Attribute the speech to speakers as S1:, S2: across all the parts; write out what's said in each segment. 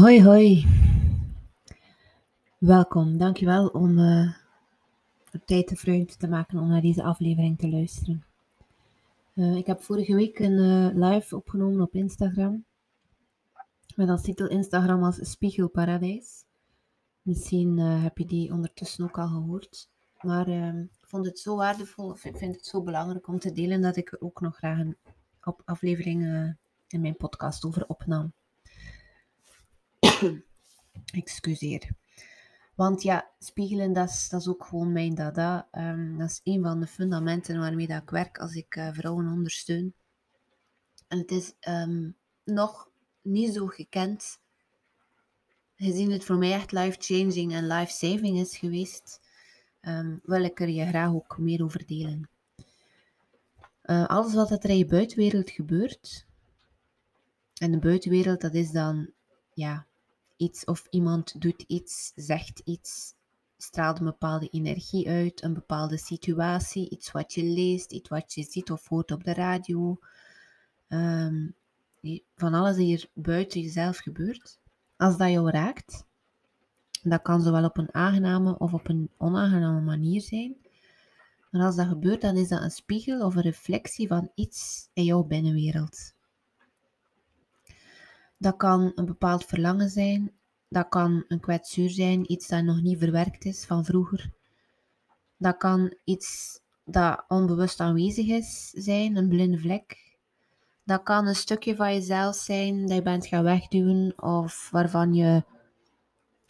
S1: Hoi, hoi. Welkom. Dankjewel om uh, de tijd te vreugde te maken om naar deze aflevering te luisteren. Uh, ik heb vorige week een uh, live opgenomen op Instagram. Met als titel Instagram als Spiegelparadijs. Misschien heb je die ondertussen ook al gehoord. Maar ik vond het zo waardevol, of ik vind het zo belangrijk om te delen, dat ik er ook nog graag een op aflevering in mijn podcast over opnam. Excuseer. Want ja, spiegelen, dat is, dat is ook gewoon mijn dada. Um, dat is een van de fundamenten waarmee dat ik werk als ik uh, vrouwen ondersteun. En het is um, nog niet zo gekend, gezien het voor mij echt life-changing en life-saving is geweest, um, wil ik er je graag ook meer over delen. Uh, alles wat er in je buitenwereld gebeurt, en de buitenwereld, dat is dan ja, iets of iemand doet iets, zegt iets, straalt een bepaalde energie uit, een bepaalde situatie, iets wat je leest, iets wat je ziet of hoort op de radio. Ehm, van alles hier buiten jezelf gebeurt. Als dat jou raakt, dat kan zowel op een aangename of op een onaangename manier zijn. Maar als dat gebeurt, dan is dat een spiegel of een reflectie van iets in jouw binnenwereld. Dat kan een bepaald verlangen zijn. Dat kan een kwetsuur zijn, iets dat nog niet verwerkt is van vroeger. Dat kan iets dat onbewust aanwezig is zijn, een blinde vlek. Dat kan een stukje van jezelf zijn dat je bent gaan wegduwen of waarvan je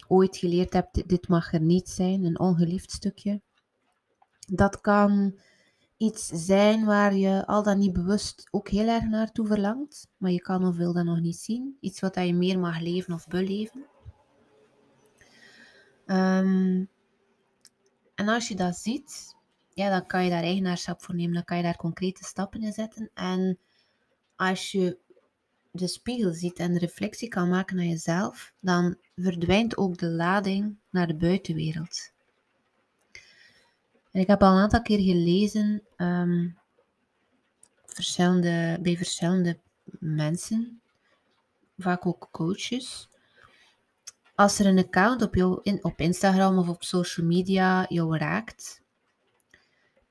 S1: ooit geleerd hebt, dit mag er niet zijn, een ongeliefd stukje. Dat kan iets zijn waar je al dan niet bewust ook heel erg naartoe verlangt, maar je kan of wil dat nog niet zien. Iets wat je meer mag leven of beleven. Um, en als je dat ziet, ja, dan kan je daar eigenaarschap voor nemen, dan kan je daar concrete stappen in zetten. En als je de spiegel ziet en de reflectie kan maken naar jezelf, dan verdwijnt ook de lading naar de buitenwereld. Ik heb al een aantal keer gelezen um, verschillende, bij verschillende mensen, vaak ook coaches. Als er een account op, jou, in, op Instagram of op social media jou raakt,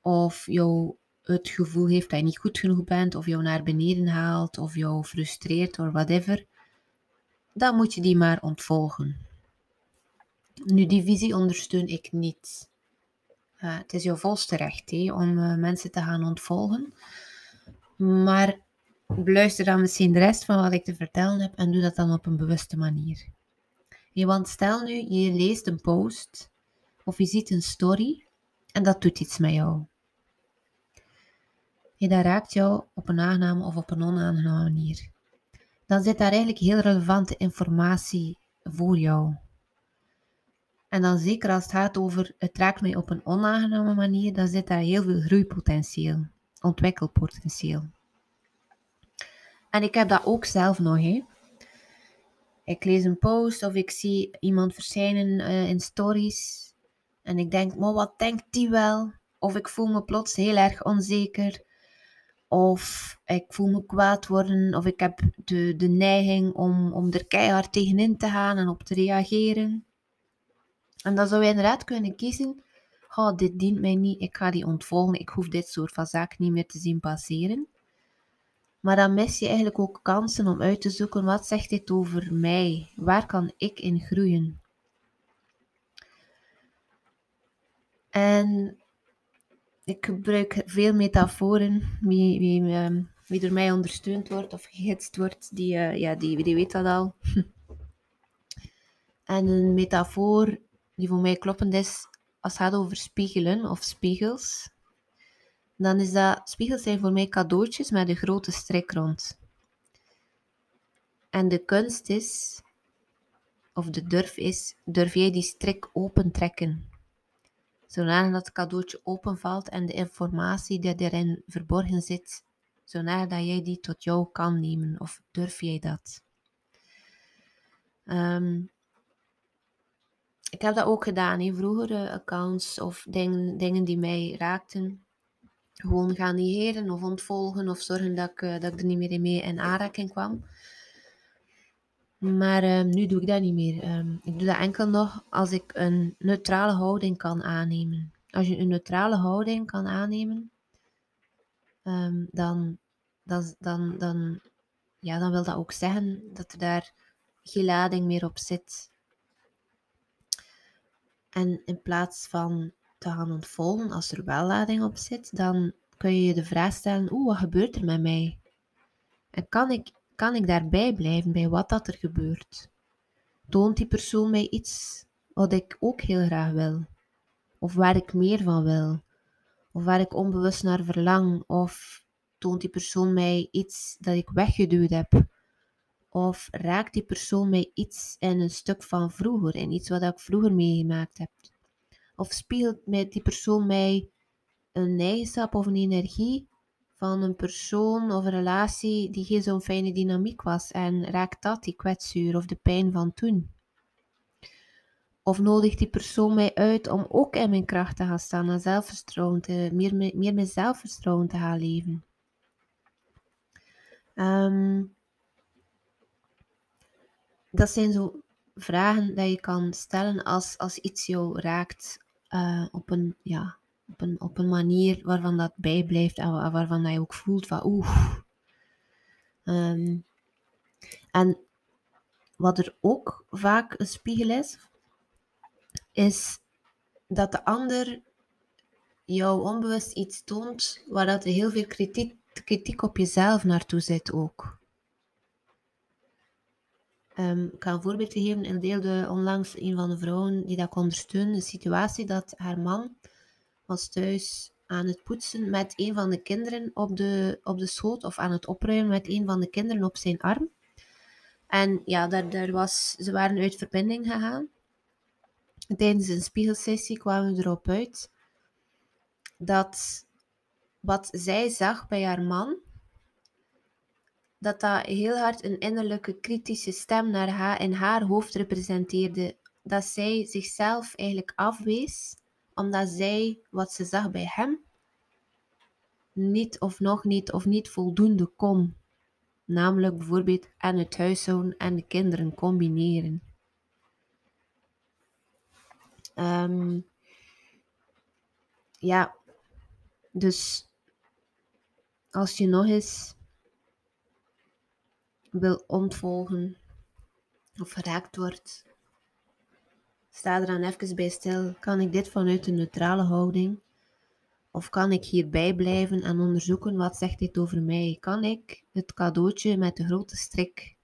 S1: of jou het gevoel heeft dat je niet goed genoeg bent, of jou naar beneden haalt, of jou frustreert, of whatever, dan moet je die maar ontvolgen. Nu, die visie ondersteun ik niet. Uh, het is jouw volste recht om uh, mensen te gaan ontvolgen. Maar beluister dan misschien de rest van wat ik te vertellen heb en doe dat dan op een bewuste manier. Want stel nu, je leest een post of je ziet een story en dat doet iets met jou. Hey, dat raakt jou op een aangename of op een onaangename manier. Dan zit daar eigenlijk heel relevante informatie voor jou. En dan zeker als het gaat over het raakt mij op een onaangename manier, dan zit daar heel veel groeipotentieel, ontwikkelpotentieel. En ik heb dat ook zelf nog. Hè. Ik lees een post of ik zie iemand verschijnen uh, in stories. En ik denk, maar wat denkt die wel? Of ik voel me plots heel erg onzeker. Of ik voel me kwaad worden. Of ik heb de, de neiging om, om er keihard tegenin te gaan en op te reageren. En dan zou je inderdaad kunnen kiezen. Oh, dit dient mij niet. Ik ga die ontvolgen. Ik hoef dit soort van zaken niet meer te zien passeren. Maar dan mis je eigenlijk ook kansen om uit te zoeken wat zegt dit over mij? Waar kan ik in groeien? En ik gebruik veel metaforen. Wie, wie, ehm, wie door mij ondersteund wordt of gehitst wordt, die, uh, ja, die, die weet dat al. en een metafoor die voor mij kloppend is als het gaat over spiegelen of spiegels, dan is dat, spiegels zijn voor mij cadeautjes met een grote strik rond. En de kunst is, of de durf is, durf jij die strik opentrekken. Zodat dat cadeautje openvalt en de informatie die erin verborgen zit, zodat jij die tot jou kan nemen. Of durf jij dat? Um, ik heb dat ook gedaan in vroegere accounts of dingen, dingen die mij raakten. Gewoon gaan negeren of ontvolgen of zorgen dat ik, eh, dat ik er niet meer mee in aanraking kwam. Maar ehm, nu doe ik dat niet meer. Ehm, ik doe dat enkel nog als ik een neutrale houding kan aannemen. Als je een neutrale houding kan aannemen, um, dan, dan, dan, dan, ja, dan wil dat ook zeggen dat er daar geen lading meer op zit. En in plaats van te gaan ontvolgen als er wel lading op zit, dan kun je je de vraag stellen: oeh, wat gebeurt er met mij? En kan ik, kan ik daarbij blijven bij wat dat er gebeurt? Toont die persoon mij iets wat ik ook heel graag wil? Of waar ik meer van wil? Of waar ik onbewust naar verlang? Of toont die persoon mij iets dat ik weggeduwd heb? Of raakt die persoon mij iets in een stuk van vroeger, in iets wat ik vroeger meegemaakt heb? Of spiegelt mij die persoon mij een eigenschap of een energie van een persoon of een relatie die geen zo'n fijne dynamiek was en raakt dat die kwetsuur of de pijn van toen? Of nodigt die persoon mij uit om ook in mijn kracht te gaan staan en meer, meer met zelfvertrouwen te gaan leven? Ehm, dat zijn zo vragen die je kan stellen als, als iets jou raakt uh, op, een, ja, op, een, op een manier waarvan dat bijblijft en waarvan dat je ook voelt van oeh. Um, en wat er ook vaak een spiegel is, is dat de ander jou onbewust iets toont waar dat er heel veel kritiek, kritiek op jezelf naartoe zit ook. Um, ik ga een voorbeeld geven. Ik deelde onlangs een van de vrouwen die dat kon ondersteunen, de situatie dat haar man was thuis aan het poetsen met een van de kinderen op de, op de schoot of aan het opruimen met een van de kinderen op zijn arm. En ja, daar, daar was, ze waren uit verbinding gegaan. Tijdens een spiegelsessie kwamen we erop uit dat wat zij zag bij haar man, dat dat heel hard een innerlijke kritische stem naar haar, in haar hoofd representeerde. Dat zij zichzelf eigenlijk afwees, omdat zij wat ze zag bij hem niet of nog niet of niet voldoende kon. Namelijk bijvoorbeeld aan het huishouden en de kinderen combineren. Um, ja, dus als je nog eens wil ontvolgen of geraakt wordt, sta er dan even bij stil. Kan ik dit vanuit een neutrale houding? Of kan ik hierbij blijven en onderzoeken wat zegt dit over mij? Kan ik het cadeautje met de grote strik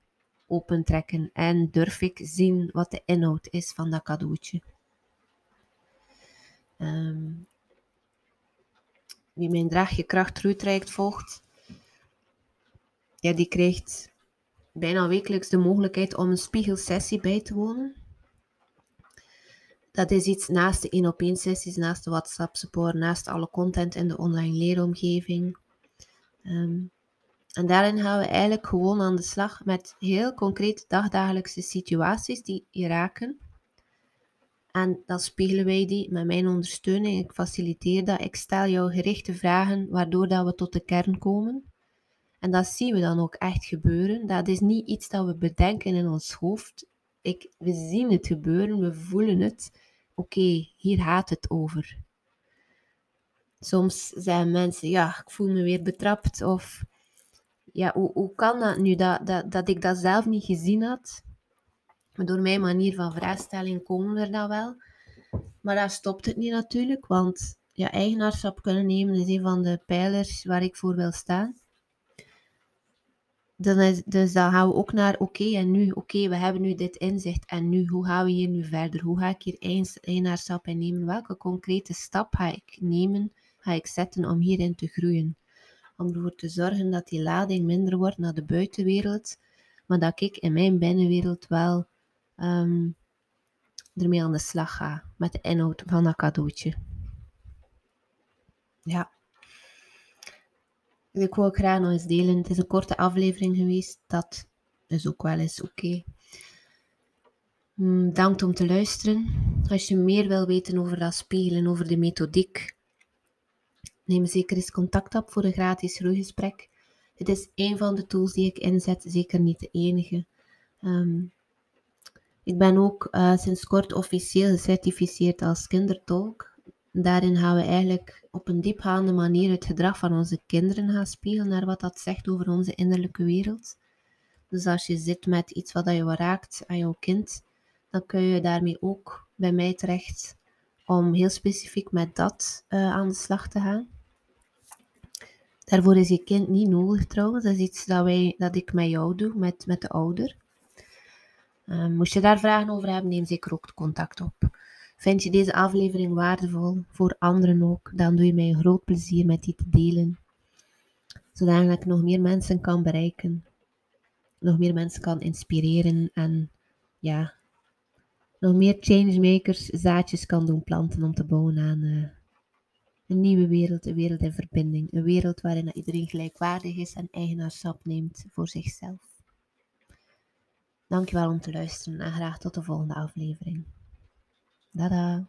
S1: opentrekken en durf ik zien wat de inhoud is van dat cadeautje? Um, wie mijn Draag je kracht volgt, ja, die krijgt bijna wekelijks de mogelijkheid om een spiegelsessie bij te wonen. Dat is iets naast de 1 op 1 sessies, naast de WhatsApp support, naast alle content in de online leeromgeving. Um, en daarin gaan we eigenlijk gewoon aan de slag met heel concreet dagdagelijkse situaties die je raken. En dan spiegelen wij die met mijn ondersteuning. Ik faciliteer dat. Ik stel jou gerichte vragen, waardoor dat we tot de kern komen. En dat zien we dan ook echt gebeuren. Dat is niet iets dat we bedenken in ons hoofd. Ik, we zien het gebeuren, we voelen het. Oké, hier gaat het over. Soms zeggen mensen, ja, ik voel me weer betrapt. Of, ja, hoe, hoe kan dat nu dat, dat, dat ik dat zelf niet gezien had? Maar door mijn manier van vraagstelling komen we er dan wel. Maar daar stopt het niet natuurlijk, want ja, eigenaarschap kunnen nemen is een van de pijlers waar ik voor wil staan. Dan is, dus dan gaan we ook naar, oké, en nu, oké, we hebben nu dit inzicht, en nu, hoe gaan we hier nu verder? Hoe ga ik hier eigenaarschap in nemen? Welke concrete stap ga ik nemen, ga ik zetten om hierin te groeien? Om ervoor te zorgen dat die lading minder wordt naar de buitenwereld, maar dat ik in mijn binnenwereld wel um, ermee aan de slag ga met de inhoud van dat cadeautje. Ja. Ik wil graag nog eens delen. Het is een korte aflevering geweest. Dat is ook wel eens oké. Okay. Mm, Dank om te luisteren. Als je meer wil weten over dat spelen, over de methodiek, neem zeker eens contact op voor een gratis groeigesprek. Het is een van de tools die ik inzet, zeker niet de enige. Um, Ik ben ook uh, sinds kort officieel gecertificeerd als kindertolk. Daarin gaan we eigenlijk op een diepgaande manier het gedrag van onze kinderen gaan spiegelen naar wat dat zegt over onze innerlijke wereld. Dus als je zit met iets wat je raakt aan jouw kind, dan kun je daarmee ook bij mij terecht om heel specifiek met dat uh, aan de slag te gaan. Daarvoor is je kind niet nodig trouwens. Dat is iets dat, wij, dat ik met jou doe, met, met de ouder. Uh, moest je daar vragen over hebben, neem zeker ook contact op. Vind je deze aflevering waardevol voor anderen ook, dan doe je mij een groot plezier met die te delen. Zodat ik nog meer mensen kan bereiken. Nog meer mensen kan inspireren en ja, nog meer changemakers zaadjes kan doen planten om te bouwen aan uh, een nieuwe wereld, een wereld in verbinding. Een wereld waarin iedereen gelijkwaardig is en eigenaarschap neemt voor zichzelf. Dankjewel om te luisteren en graag tot de volgende aflevering. Dada!